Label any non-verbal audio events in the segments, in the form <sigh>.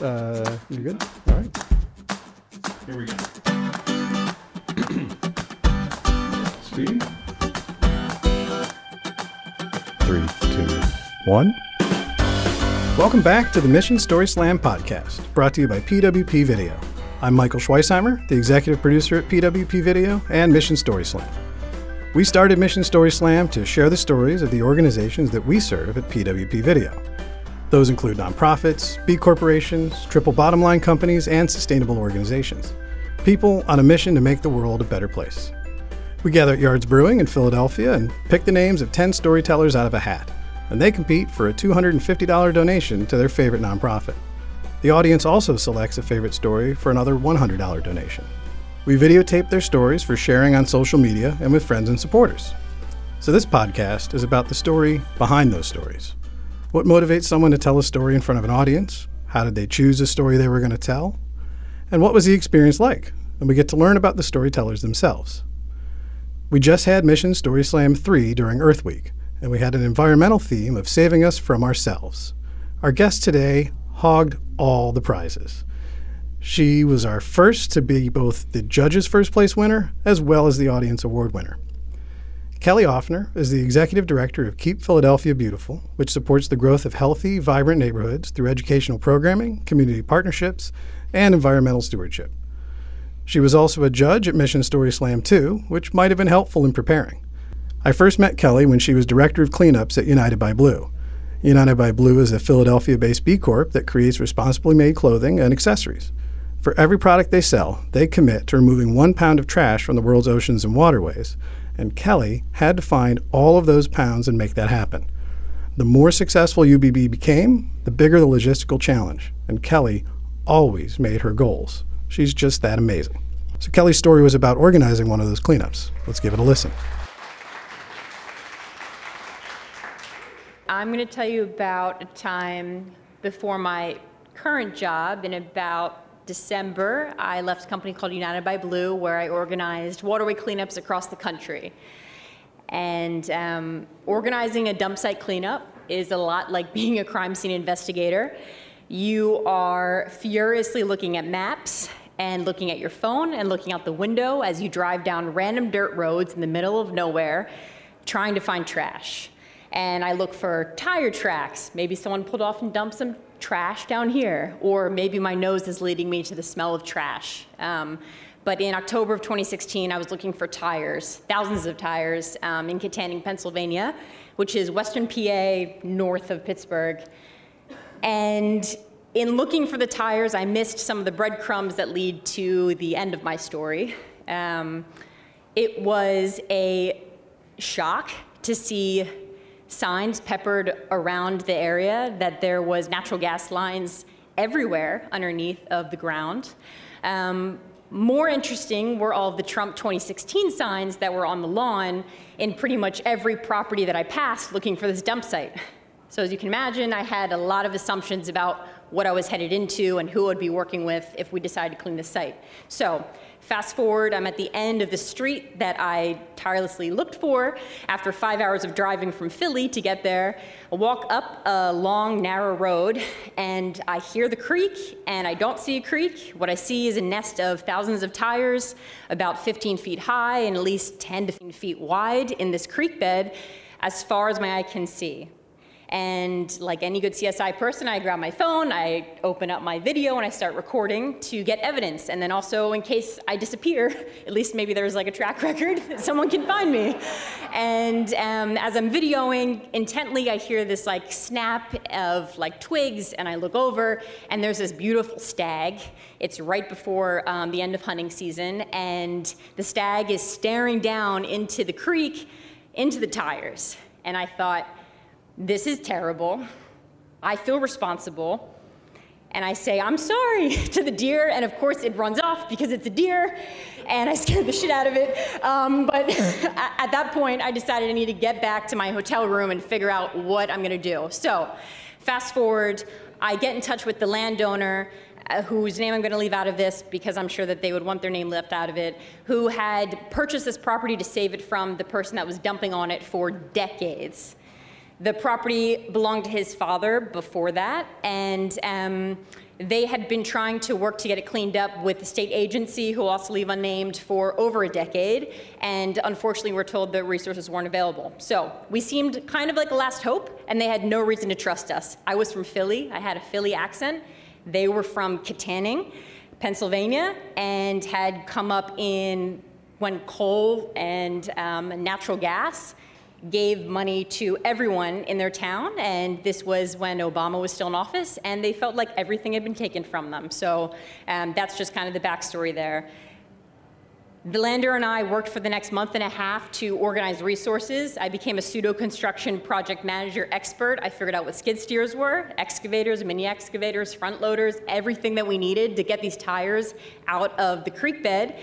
Uh, you good? All right. Here we go. <clears throat> Speed. Three, two, one. Welcome back to the Mission Story Slam podcast, brought to you by PWP Video. I'm Michael Schweisheimer, the executive producer at PWP Video and Mission Story Slam. We started Mission Story Slam to share the stories of the organizations that we serve at PWP Video. Those include nonprofits, B corporations, triple bottom line companies, and sustainable organizations. People on a mission to make the world a better place. We gather at Yards Brewing in Philadelphia and pick the names of 10 storytellers out of a hat, and they compete for a $250 donation to their favorite nonprofit. The audience also selects a favorite story for another $100 donation. We videotape their stories for sharing on social media and with friends and supporters. So, this podcast is about the story behind those stories. What motivates someone to tell a story in front of an audience? How did they choose the story they were going to tell? And what was the experience like? And we get to learn about the storytellers themselves. We just had Mission Story Slam 3 during Earth Week, and we had an environmental theme of saving us from ourselves. Our guest today hogged all the prizes. She was our first to be both the judge's first place winner as well as the audience award winner. Kelly Offner is the executive director of Keep Philadelphia Beautiful, which supports the growth of healthy, vibrant neighborhoods through educational programming, community partnerships, and environmental stewardship. She was also a judge at Mission Story Slam 2, which might have been helpful in preparing. I first met Kelly when she was director of cleanups at United by Blue. United by Blue is a Philadelphia based B Corp that creates responsibly made clothing and accessories. For every product they sell, they commit to removing one pound of trash from the world's oceans and waterways, and Kelly had to find all of those pounds and make that happen. The more successful UBB became, the bigger the logistical challenge, and Kelly always made her goals. She's just that amazing. So, Kelly's story was about organizing one of those cleanups. Let's give it a listen. I'm going to tell you about a time before my current job in about December, I left a company called United by Blue where I organized waterway cleanups across the country. And um, organizing a dump site cleanup is a lot like <laughs> being a crime scene investigator. You are furiously looking at maps and looking at your phone and looking out the window as you drive down random dirt roads in the middle of nowhere trying to find trash. And I look for tire tracks. Maybe someone pulled off and dumped some trash down here, or maybe my nose is leading me to the smell of trash. Um, but in October of 2016, I was looking for tires, thousands of tires, um, in Kittanning, Pennsylvania, which is western PA, north of Pittsburgh. And in looking for the tires, I missed some of the breadcrumbs that lead to the end of my story. Um, it was a shock to see signs peppered around the area that there was natural gas lines everywhere underneath of the ground. Um, more interesting were all of the Trump 2016 signs that were on the lawn in pretty much every property that I passed looking for this dump site. So, as you can imagine, I had a lot of assumptions about what I was headed into and who I'd be working with if we decided to clean this site. So, Fast forward, I'm at the end of the street that I tirelessly looked for after five hours of driving from Philly to get there. I walk up a long, narrow road and I hear the creek, and I don't see a creek. What I see is a nest of thousands of tires, about 15 feet high and at least 10 to 15 feet wide in this creek bed as far as my eye can see. And like any good CSI person, I grab my phone, I open up my video, and I start recording to get evidence. And then also, in case I disappear, <laughs> at least maybe there's like a track <laughs> record that someone can find me. And um, as I'm videoing intently, I hear this like snap of like twigs, and I look over, and there's this beautiful stag. It's right before um, the end of hunting season, and the stag is staring down into the creek, into the tires. And I thought, this is terrible. I feel responsible. And I say, I'm sorry <laughs> to the deer. And of course, it runs off because it's a deer. And I <laughs> scared the shit out of it. Um, but <laughs> at that point, I decided I need to get back to my hotel room and figure out what I'm going to do. So, fast forward, I get in touch with the landowner. Uh, whose name I'm going to leave out of this because I'm sure that they would want their name left out of it, who had purchased this property to save it from the person that was dumping on it for decades. The property belonged to his father before that, and um, they had been trying to work to get it cleaned up with the state agency, who will also leave unnamed, for over a decade. And unfortunately, we're told the resources weren't available. So we seemed kind of like a last hope, and they had no reason to trust us. I was from Philly, I had a Philly accent. They were from Kittanning, Pennsylvania, and had come up in when coal and um, natural gas gave money to everyone in their town, and this was when Obama was still in office, and they felt like everything had been taken from them. So um, that's just kind of the backstory there. The lander and I worked for the next month and a half to organize resources. I became a pseudo construction project manager expert. I figured out what skid steers were, excavators, mini excavators, front loaders, everything that we needed to get these tires out of the creek bed.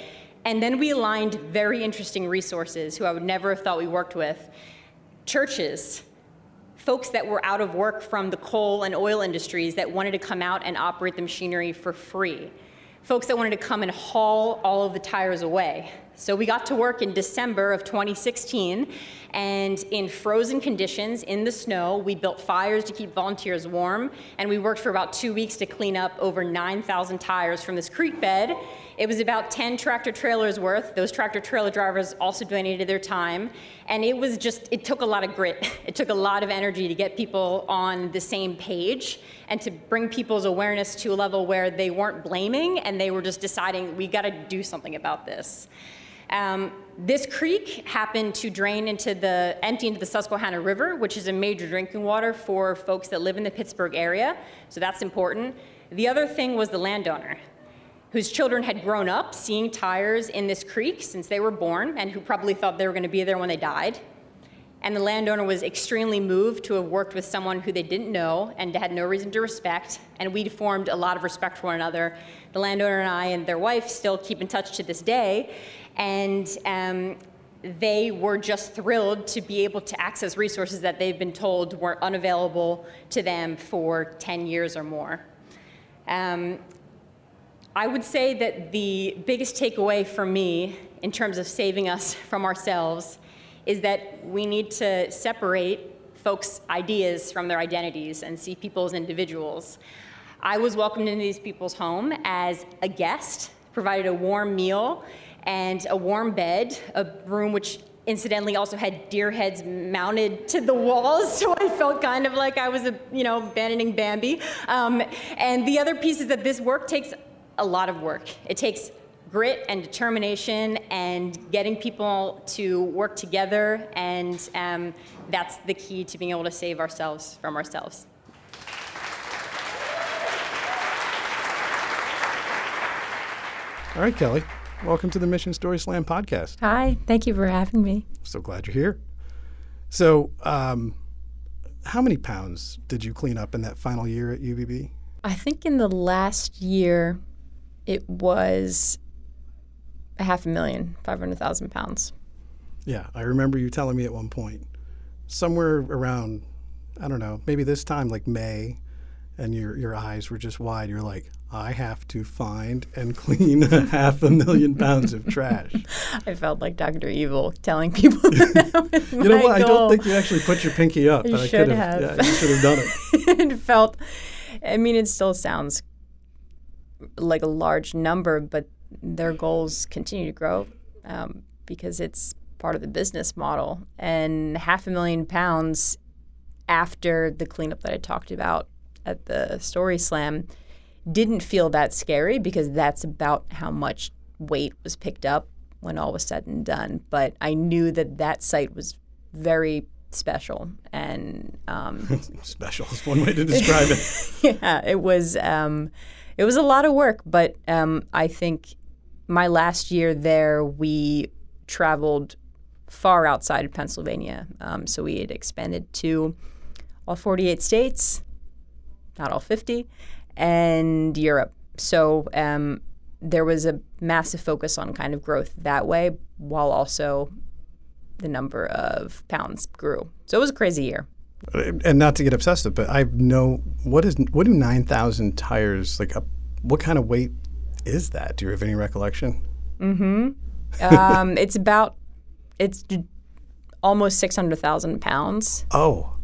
And then we aligned very interesting resources who I would never have thought we worked with churches, folks that were out of work from the coal and oil industries that wanted to come out and operate the machinery for free, folks that wanted to come and haul all of the tires away. So we got to work in December of 2016, and in frozen conditions in the snow, we built fires to keep volunteers warm, and we worked for about two weeks to clean up over 9,000 tires from this creek bed. It was about 10 tractor trailers worth. Those tractor trailer drivers also donated their time. And it was just, it took a lot of grit. <laughs> It took a lot of energy to get people on the same page and to bring people's awareness to a level where they weren't blaming and they were just deciding, we got to do something about this. Um, this creek happened to drain into the, empty into the Susquehanna River, which is a major drinking water for folks that live in the Pittsburgh area, so that's important. The other thing was the landowner, whose children had grown up seeing tires in this creek since they were born, and who probably thought they were going to be there when they died. And the landowner was extremely moved to have worked with someone who they didn't know and had no reason to respect, and we formed a lot of respect for one another. The landowner and I and their wife still keep in touch to this day, and um, they were just thrilled to be able to access resources that they've been told were unavailable to them for 10 years or more. Um, I would say that the biggest takeaway for me in terms of saving us from ourselves is that we need to separate folks' ideas from their identities and see people as individuals. I was welcomed into these people's home as a guest, provided a warm meal, and a warm bed, a room which incidentally also had deer heads mounted to the walls, <laughs> so I felt kind of like I was, a, you know, abandoning Bambi. Um, and the other piece is that this work takes a lot of work. It takes grit and determination and getting people to work together, and um, that's the key to being able to save ourselves from ourselves. All right, Kelly. Welcome to the Mission Story Slam podcast. Hi, thank you for having me. So glad you're here. So, um, how many pounds did you clean up in that final year at UBB? I think in the last year, it was a half a million, 500,000 pounds. Yeah, I remember you telling me at one point, somewhere around, I don't know, maybe this time, like May, and your, your eyes were just wide. You're like, I have to find and clean a <laughs> half a million pounds of trash. <laughs> I felt like Dr. Evil telling people <laughs> that was You know what? I don't think you actually put your pinky up. You but I should could have. Yeah, you should have done it. it felt, I mean, it still sounds like a large number, but their goals continue to grow um, because it's part of the business model. And half a million pounds after the cleanup that I talked about at the Story Slam didn't feel that scary because that's about how much weight was picked up when all was said and done. But I knew that that site was very special and um, <laughs> Special is one way to describe it. <laughs> yeah, it was um, it was a lot of work, but um, I think my last year there, we traveled far outside of Pennsylvania. Um, so we had expanded to all 48 states, not all 50, and Europe. So um, there was a massive focus on kind of growth that way, while also the number of pounds grew. So it was a crazy year. And not to get obsessive, but I know what is what do nine thousand tires like? A, what kind of weight is that? Do you have any recollection? Mm-hmm. <laughs> Um, it's about it's almost 600,000 pounds. Oh,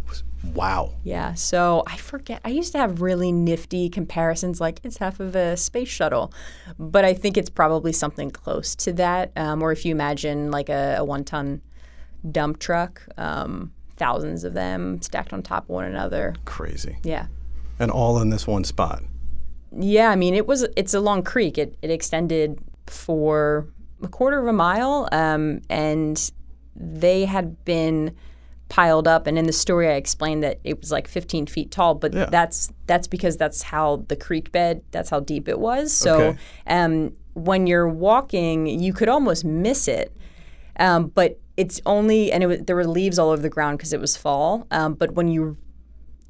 Wow. Yeah, so I forget. I used to have really nifty comparisons, like it's half of a space shuttle, but I think it's probably something close to that. Um, or if you imagine like a, a one-ton dump truck, um, thousands of them stacked on top of one another. Crazy. Yeah, And all in this one spot. yeah. I mean, it was. It's a long creek. It it extended for a quarter of a mile, um, and they had been piled up and in the story I explained that it was like 15 feet tall but Yeah. that's that's because that's how the creek bed that's how deep it was so Okay. um, when you're walking you could almost miss it um, but it's only and it was, there were leaves all over the ground because it was fall um, but when you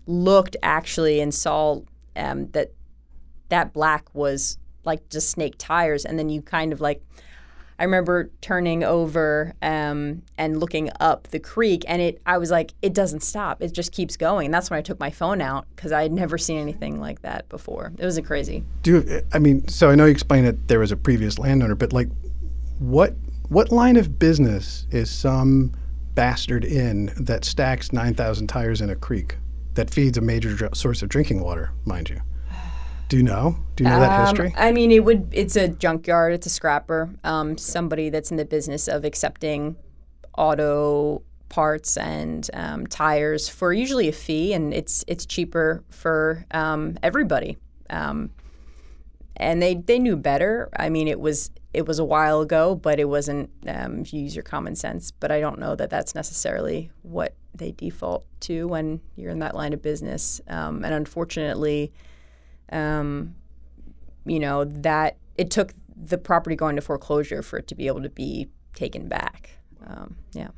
looked actually and saw um, that that black was like just snake tires and then you kind of like I remember turning over um, and looking up the creek, and it. I was like, it doesn't stop. It just keeps going. And that's when I took my phone out because I had never seen anything like that before. It was crazy. Do you, I mean, so I know you explained that there was a previous landowner, but like, what what line of business is some bastard in that stacks nine thousand tires in a creek that feeds a major dr- source of drinking water, mind you? Do you know? Do you know that Um, history? I mean, it would. It's a junkyard. It's a scrapper. Um, somebody that's in the business of accepting auto parts and um, tires for usually a fee, and it's it's cheaper for um, everybody. Um, and they they knew better. I mean, it was it was a while ago, but it wasn't. Um, if you use your common sense, but I don't know that that's necessarily what they default to when you're in that line of business. Um, and unfortunately, um, you know that it took the property going to foreclosure for it to be able to be taken back. Um, yeah.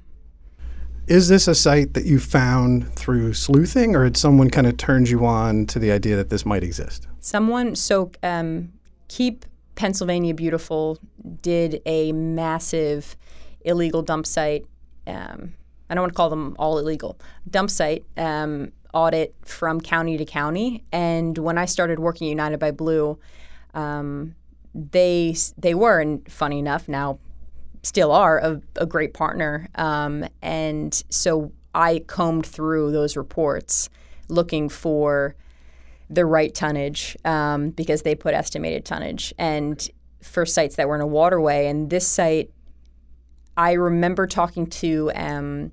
Is this a site that you found through sleuthing, or had someone kind of turned you on to the idea that this might exist? Someone, so um, Keep Pennsylvania Beautiful did a massive illegal dump site. Um, I don't want to call them all illegal dump site um, audit from county to county. And when I started working United by Blue, um, they they were, and funny enough, now still are a, a great partner. Um, and so I combed through those reports looking for the right tonnage um, because they put estimated tonnage and for sites that were in a waterway. And this site, I remember talking to um,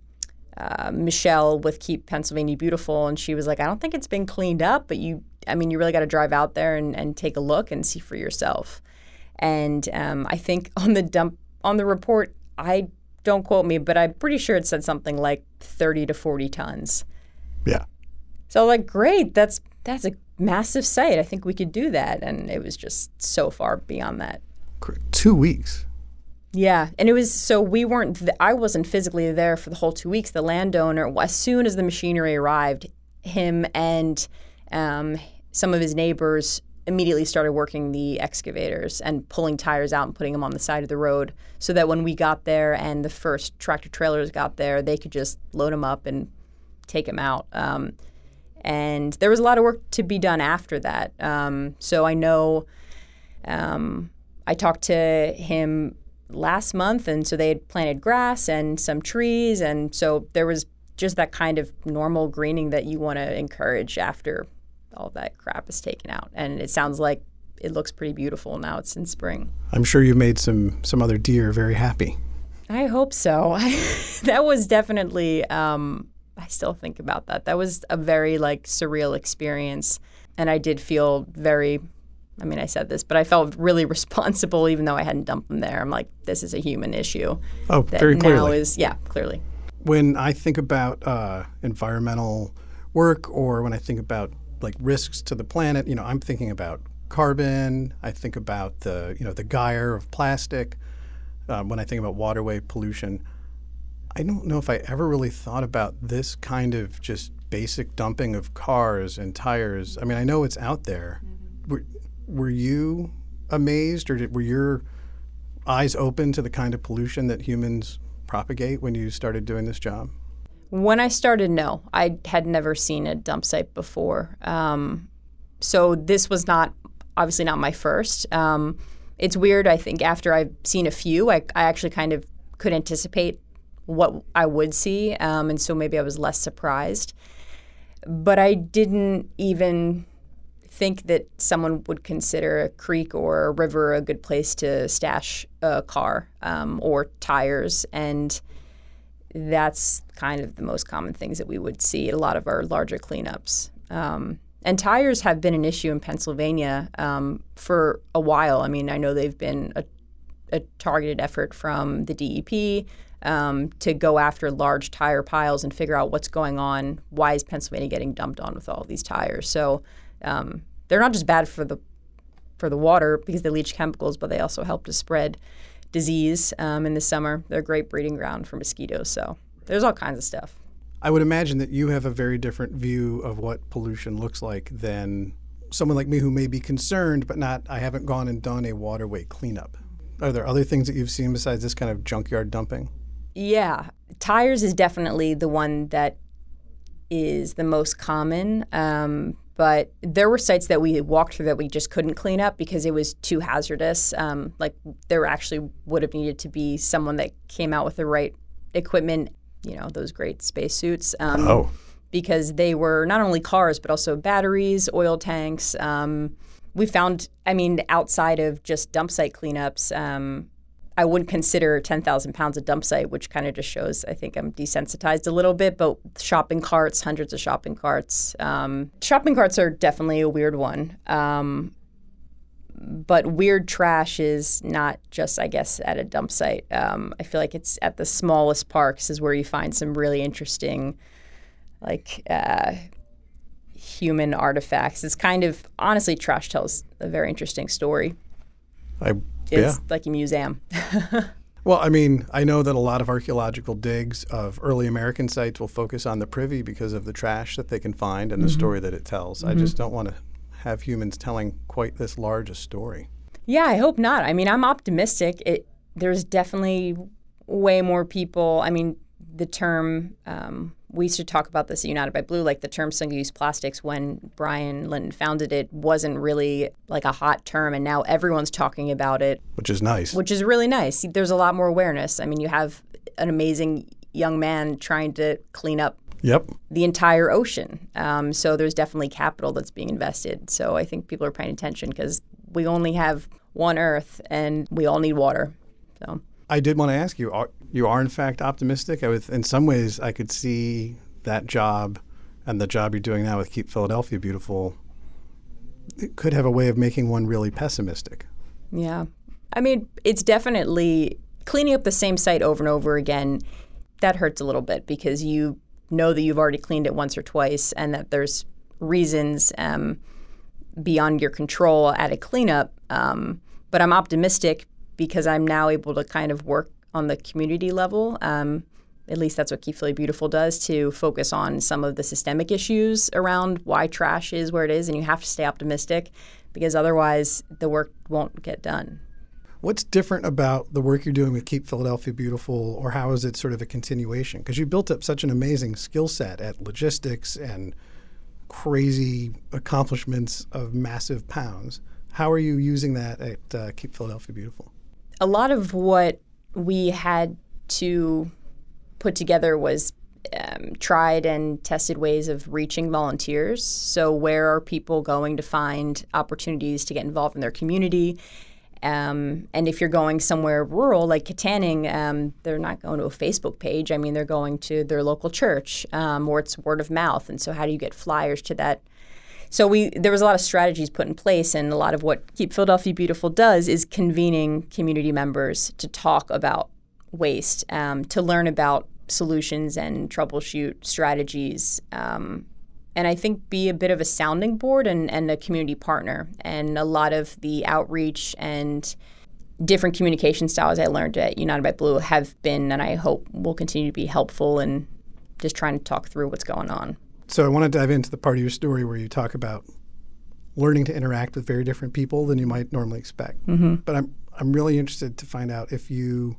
uh, Michelle with Keep Pennsylvania Beautiful, and she was like, I don't think it's been cleaned up, but you, I mean, you really got to drive out there and, and take a look and see for yourself. And um, I think <laughs> on the dump, on the report, I don't quote me, but I'm pretty sure it said something like 30 to 40 tons. Yeah. So like, great, that's that's a massive site. I think we could do that, and it was just so far beyond that. Two weeks. Yeah, and it was so we weren't. Th- I wasn't physically there for the whole two weeks. The landowner, as soon as the machinery arrived, him and um, some of his neighbors immediately started working the excavators and pulling tires out and putting them on the side of the road, so that when we got there and the first tractor trailers got there, they could just load them up and take them out. Um, and there was a lot of work to be done after that. Um, so I know um, I talked to him last month, and so they had planted grass and some trees, and so there was just that kind of normal greening that you want to encourage after all that crap is taken out. And it sounds like it looks pretty beautiful now. It's in spring. I'm sure you made some some other deer very happy. I hope so. <laughs> that was definitely. Um, I still think about that. That was a very like surreal experience, and I did feel very. I mean, I said this, but I felt really <laughs> responsible, even though I hadn't dumped them there. I'm like, this is a human issue. Oh, that very now clearly. is yeah, clearly. when I think about uh, environmental work or when I think about like risks to the planet, you know, I'm thinking about carbon. I think about the you know the gyre of plastic. Um, when I think about waterway pollution, I don't know if I ever really thought about this kind of just basic dumping of cars and tires. I mean, I know it's out there. Were, were you amazed, or did, were your eyes open to the kind of pollution that humans propagate when you started doing this job? When I started, no, I had never seen a dump site before. Um, so this was not obviously not my first. Um, it's weird. I think after I've seen a few, I, I actually kind of could anticipate what I would see, um, and so maybe I was less surprised. but I didn't even think that someone would consider a creek or a river a good place to stash a car um, or tires. And that's kind of the most common things that we would see at a lot of our larger cleanups. Um, and tires have been an issue in Pennsylvania um, for a while. I mean, I know they've been a, a targeted effort from the DEP um, to go after large tire piles and figure out what's going on. Why is Pennsylvania getting dumped on with all these tires? So um, they're not just bad for the for the water because they leach chemicals, but they also help to spread disease um, in the summer. They're a great breeding ground for mosquitoes. So there's all kinds of stuff. I would imagine that you have a very different view of what pollution looks like than someone like me who may be concerned, but not. I haven't gone and done a waterway cleanup. Are there other things that you've seen besides this kind of junkyard dumping? Yeah, tires is definitely the one that is the most common. Um, but there were sites that we walked through that we just couldn't clean up because it was too hazardous. Um, like there actually would have needed to be someone that came out with the right equipment, you know, those great spacesuits. Um, oh. Because they were not only cars, but also batteries, oil tanks. Um, we found, I mean, outside of just dump site cleanups, um, I wouldn't consider 10,000 pounds a dump site, which kind of just shows I think I'm desensitized a little bit. But shopping carts, hundreds of shopping carts. Um, shopping carts are definitely a weird one. Um, but weird trash is not just, I guess, at a dump site. Um, I feel like it's at the smallest parks is where you find some really interesting, like, uh, human artifacts. It's kind of, honestly, trash tells a very interesting story. I It's yeah. like a museum. <laughs> Well, I mean, I know that a lot of archaeological digs of early American sites will focus on the privy because of the trash that they can find and the mm-hmm. story that it tells. I mm-hmm. just don't want to have humans telling quite this large a story. Yeah, I hope not. I mean, I'm optimistic. It there's definitely way more people. I mean, the term um, we used to talk about this at United by Blue, like the term single-use plastics. When Brian Linton founded it, wasn't really like a hot term, and now everyone's talking about it, Which is nice. which is really nice. There's a lot more awareness. I mean, you have an amazing young man trying to clean up Yep. the entire ocean. Um, so there's definitely capital that's being invested. So I think people are paying attention because we only have one Earth and we all need water. So I did want to ask you: are, you are in fact optimistic? I in some ways, I could see that job and the job you're doing now with Keep Philadelphia Beautiful. It could have a way of making one really pessimistic. yeah, I mean it's definitely cleaning up the same site over and over again. That hurts a little bit because you know that you've already cleaned it once or twice, and that there's reasons um, beyond your control at a cleanup. Um, but I'm optimistic because I'm now able to kind of work on the community level. Um, at least that's what Keep Philly Beautiful does to focus on some of the systemic issues around why trash is where it is. And you have to stay optimistic because otherwise the work won't get done. What's different about the work you're doing with Keep Philadelphia Beautiful, or how is it sort of a continuation? Because you built up such an amazing skill set at logistics and crazy accomplishments of massive pounds. How are you using that at uh, Keep Philadelphia Beautiful? a lot of what we had to put together was um, tried and tested ways of reaching volunteers. So, where are people going to find opportunities to get involved in their community? Um, and if you're going somewhere rural like Kittanning, um, they're not going to a Facebook page. I mean, they're going to their local church, um, or it's word of mouth. And so, how do you get flyers to that so we there was a lot of strategies put in place, and a lot of what Keep Philadelphia Beautiful does is convening community members to talk about waste, um, to learn about solutions and troubleshoot strategies, um, and I think be a bit of a sounding board and, and a community partner. And a lot of the outreach and different communication styles I learned at United by Blue have been, and I hope will continue to be helpful in just trying to talk through what's going on. So I want to dive into the part of your story where you talk about learning to interact with very different people than you might normally expect. Mm-hmm. But I'm I'm really interested to find out if you,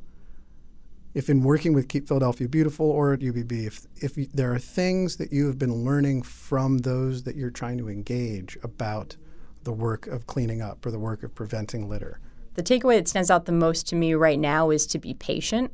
if in working with Keep Philadelphia Beautiful or at UBB, if if you, there are things that you have been learning from those that you're trying to engage about the work of cleaning up or the work of preventing litter. The takeaway that stands out the most to me right now is to be patient.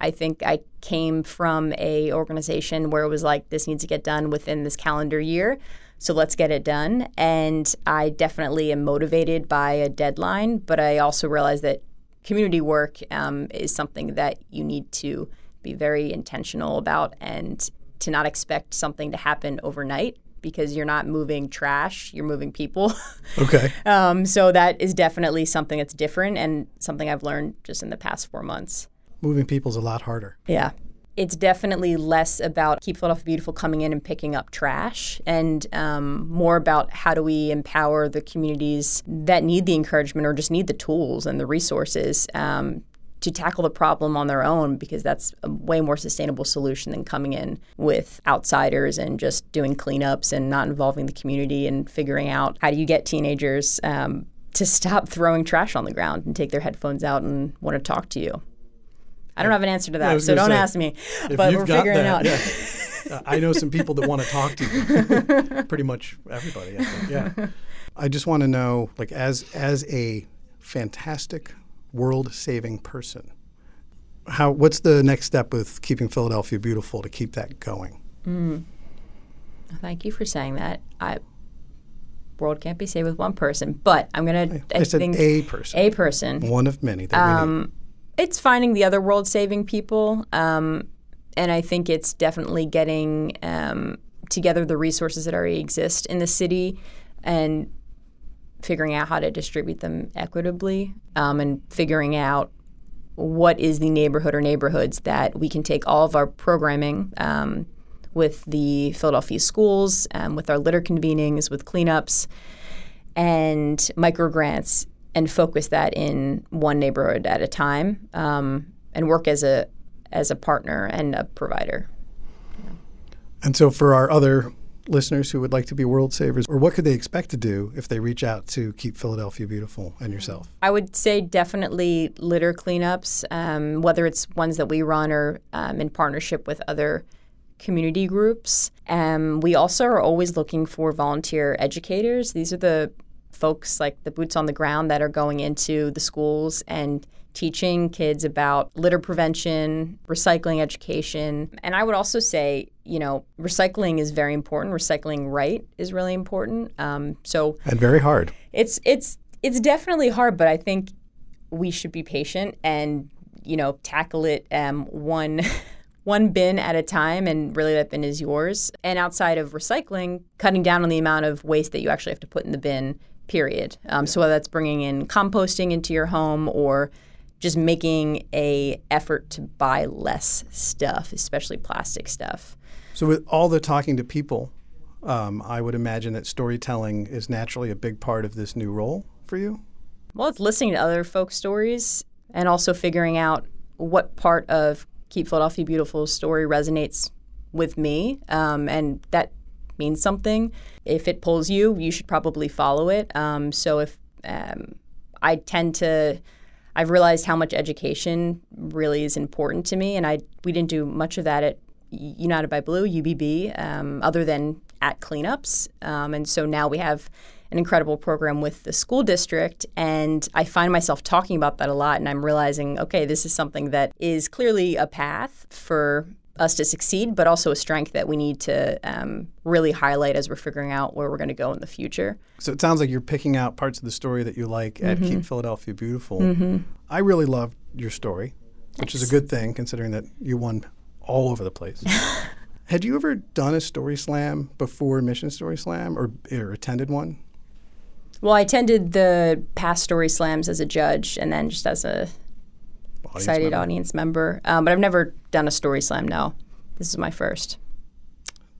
I think I came from a organization where it was like this needs to get done within this calendar year. So let's get it done. And I definitely am motivated by a deadline, but I also realize that community work um, is something that you need to be very intentional about and to not expect something to happen overnight because you're not moving trash, you're moving people. <laughs> Okay. um, so that is definitely something that's different and something I've learned just in the past four months. Moving people is a lot harder. Yeah. It's definitely less about Keep Philadelphia Beautiful coming in and picking up trash and um, more about how do we empower the communities that need the encouragement or just need the tools and the resources um, to tackle the problem on their own because that's a way more sustainable solution than coming in with outsiders and just doing cleanups and not involving the community and figuring out how do you get teenagers um, to stop <laughs> throwing trash on the ground and take their headphones out and want to talk to you. I don't have an answer to that, so don't say, ask me. But we're figuring it that, out. yeah. Uh, I know some people that want to talk to you. <laughs> Pretty much everybody, I think. Yeah. I just want to know, like, as as a fantastic world-saving person, how what's the next step with keeping Philadelphia beautiful to keep that going? Thank you for saying that. I world can't be saved with one person, but I'm gonna. I, I said a person, a person. one of many that we need. It's finding the other world saving people, um, and I think it's definitely getting um, together the resources that already exist in the city and figuring out how to distribute them equitably um, and figuring out what is the neighborhood or neighborhoods that we can take all of our programming um, with the Philadelphia schools, um, with our litter convenings, with cleanups, and micro grants, and focus that in one neighborhood at a time, um, and work as a as a partner and a provider. And so, for our other listeners who would like to be world savers, or what could they expect to do if they reach out to keep Philadelphia beautiful and yourself? I would say definitely litter cleanups, um, whether it's ones that we run or um, in partnership with other community groups. Um, we also are always looking for volunteer educators. These are the folks like the boots on the ground that are going into the schools and teaching kids about litter prevention, recycling education. And I would also say, you know, recycling is very important. Recycling right is really important. Um, so And very hard. it's it's it's definitely hard, but I think we should be patient and you know tackle it um, one <laughs> one bin at a time, and really that bin is yours. And outside of recycling, cutting down on the amount of waste that you actually have to put in the bin. Period. Um, So whether that's bringing in composting into your home or just making a effort to buy less stuff, especially plastic stuff. So, with all the talking to people, um, I would imagine that storytelling is naturally a big part of this new role for you. Well, it's listening to other folks' stories and also figuring out what part of Keep Philadelphia Beautiful's story resonates with me. Um, and that means something. If it pulls you, you should probably follow it. Um, so if um, I tend to, I've realized how much education really is important to me. And I we didn't do much of that at United by Blue, UBB, um, other than at cleanups. Um, and so now we have an incredible program with the school district. And I find myself talking about that a lot. And I'm realizing, okay, this is something that is clearly a path for us to succeed, but also a strength that we need to um, really highlight as we're figuring out where we're going to go in the future. So, it sounds like you're picking out parts of the story that you like at Keep Philadelphia Beautiful. I really loved your story, which is a good thing considering that you won all over the place. <laughs> Had you ever done a story slam before Mission Story Slam or, or attended one? Well, I attended the past story slams as a judge and then just as a Audience excited member? audience member. Um, but I've never done a story slam. No, this is my first.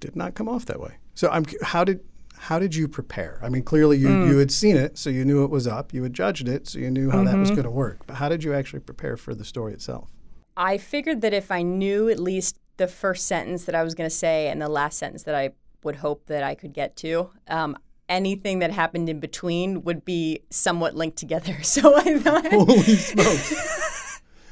did not come off that way. So I'm how did how did you prepare? I mean, clearly you, Mm. you had seen it, so you knew it was up. You had judged it, so you knew how that Mm-hmm. was going to work. But how did you actually prepare for the story itself? I figured that if I knew at least the first sentence that I was going to say and the last sentence that I would hope that I could get to, um, anything that happened in between would be somewhat linked together. <laughs> So I thought. Holy smokes! <laughs>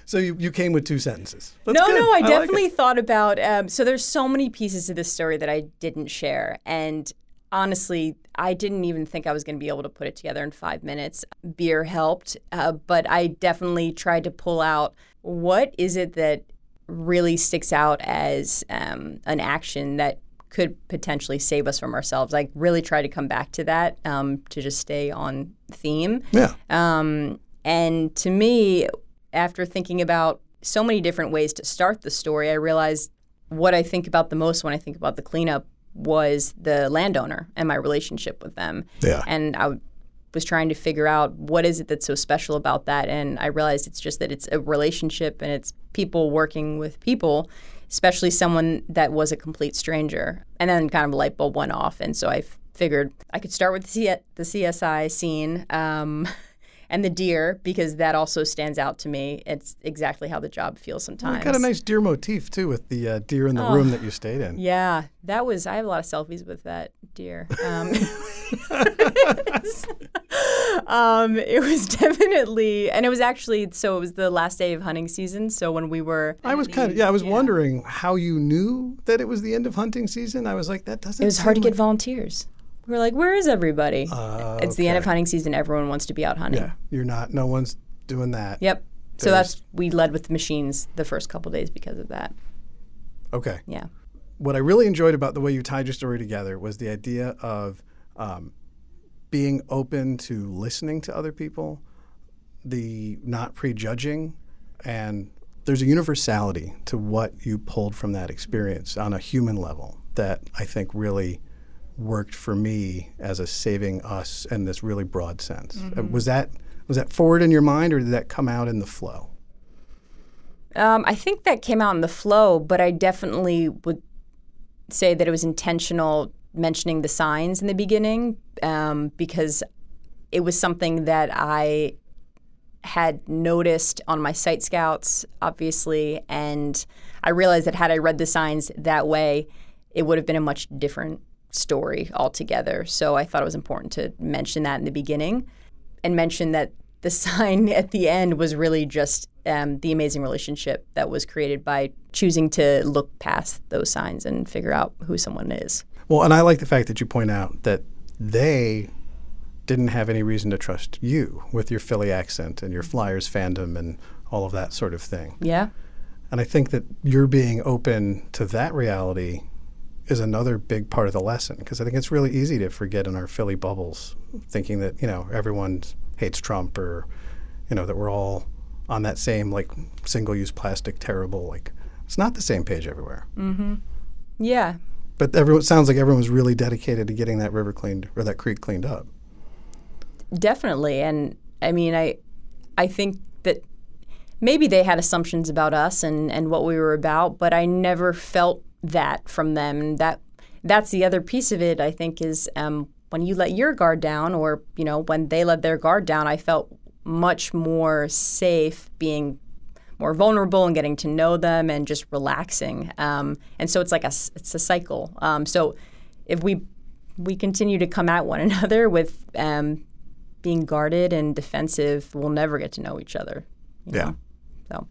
so you, you came with two sentences. That's no, good. no, I, like it. definitely thought about. Um, so there's so many pieces to this story that I didn't share, and honestly, I didn't even think I was going to be able to put it together in five minutes. Beer helped, uh, but I definitely tried to pull out what is it that really sticks out as um, an action that could potentially save us from ourselves. I really try to come back to that um, to just stay on theme. Yeah. Um, and to me, after thinking about so many different ways to start the story, I realized what I think about the most when I think about the cleanup was the landowner and my relationship with them. Yeah. And I was trying to figure out what is it that's so special about that and I realized it's just that it's a relationship and it's people working with people especially someone that was a complete stranger. And then kind of a light bulb went off. And so I f- figured I could start with the, C- the CSI scene um, <laughs> and the deer because that also stands out to me. It's exactly how the job feels sometimes. You got a nice deer motif too with the uh, deer in the Oh. room that you stayed in. Yeah, that was. I have a lot of selfies with that deer. Um, <laughs> um, it was <laughs> definitely, and it was actually. So it was the last day of hunting season. So when we were, I was kind of yeah. I was wondering how you knew that it was the end of hunting season. I was like, that doesn't. it was hard to seem get volunteers. We were like, "Where is everybody?" Uh, it's the end of hunting season. Everyone wants to be out hunting. Yeah, you're not. No one's doing that. Yep. So that's we led with the machines the first couple days because of that. Okay. Yeah. What I really enjoyed about the way you tied your story together was the idea of um, being open to listening to other people, the not prejudging, and there's a universality to what you pulled from that experience on a human level that I think really worked for me as a saving us in this really broad sense. Uh, Was that was that forward in your mind, or did that come out in the flow? Um, I think that came out in the flow, but I definitely would say that it was intentional mentioning the signs in the beginning um, because it was something that I had noticed on my site scouts, obviously, and I realized that had I read the signs that way, it would have been a much different story altogether. So I thought it was important to mention that in the beginning and mention that the <laughs> sign at the end was really just um, the amazing relationship that was created by choosing to look past those signs and figure out who someone is. Well, and I like the fact that you point out that they didn't have any reason to trust you with your Philly accent and your Flyers fandom and all of that sort of thing. Yeah. And I think that you're being open to that reality is another big part of the lesson because I think it's really easy to forget in our Philly bubbles, thinking that, you know, everyone hates Trump or, you know, that we're all on that same, like, single use plastic terrible. Like, it's not the same page everywhere. Mm-hmm. Yeah. But everyone sounds like everyone was really dedicated to getting that river cleaned or that creek cleaned up. Definitely. And I mean, I, I think that maybe they had assumptions about us and, and what we were about, but I never felt that from them. And that that's the other piece of it. I think is um, when you let your guard down, or you know, when they let their guard down, I felt much more safe being more vulnerable and getting to know them and just relaxing. Um, and so it's like a s- it's a cycle. Um, so if we we continue to come at one <laughs> another with um, being guarded and defensive, we'll never get to know each other. you Yeah. know? So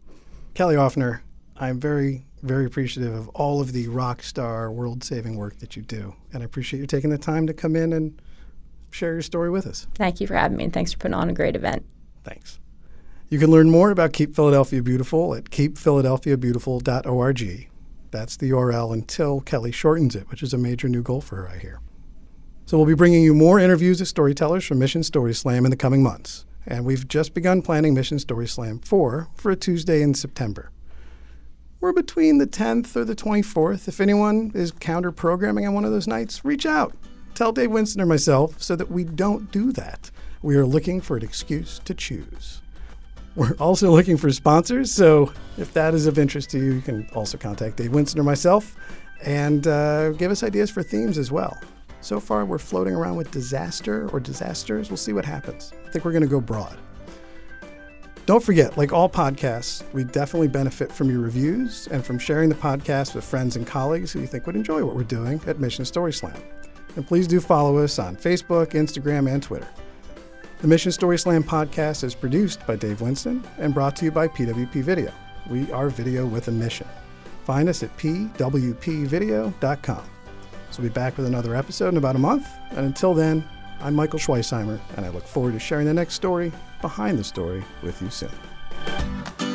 Kelly Offner, I'm very, very appreciative of all of the rock star world saving work that you do. And I appreciate you taking the time to come in and share your story with us. thank you for having me and thanks for putting on a great event. Thanks. You can learn more about Keep Philadelphia Beautiful at keepphiladelphiabeautiful.org. That's the URL until Kelly shortens it, which is a major new goal for her, I hear. So we'll be bringing you more interviews of storytellers from Mission Story Slam in the coming months. And we've just begun planning Mission Story Slam 4 for a Tuesday in September. We're between the 10th or the 24th. If anyone is counter programming on one of those nights, reach out. Tell Dave Winston or myself so that we don't do that. We are looking for an excuse to choose. We're also looking for sponsors, so if that is of interest to you, you can also contact Dave Winston or myself and uh, give us ideas for themes as well. So far, we're floating around with disaster or disasters. We'll see what happens. I think we're going to go broad. Don't forget, like all podcasts, we definitely benefit from your reviews and from sharing the podcast with friends and colleagues who you think would enjoy what we're doing at Mission Story Slam. And please do follow us on Facebook, Instagram, and Twitter. The Mission Story Slam podcast is produced by Dave Winston and brought to you by PWP Video. We are video with a mission. Find us at pwpvideo.com. So we'll be back with another episode in about a month. And until then, I'm Michael Schweisheimer, and I look forward to sharing the next story Behind the Story with you soon.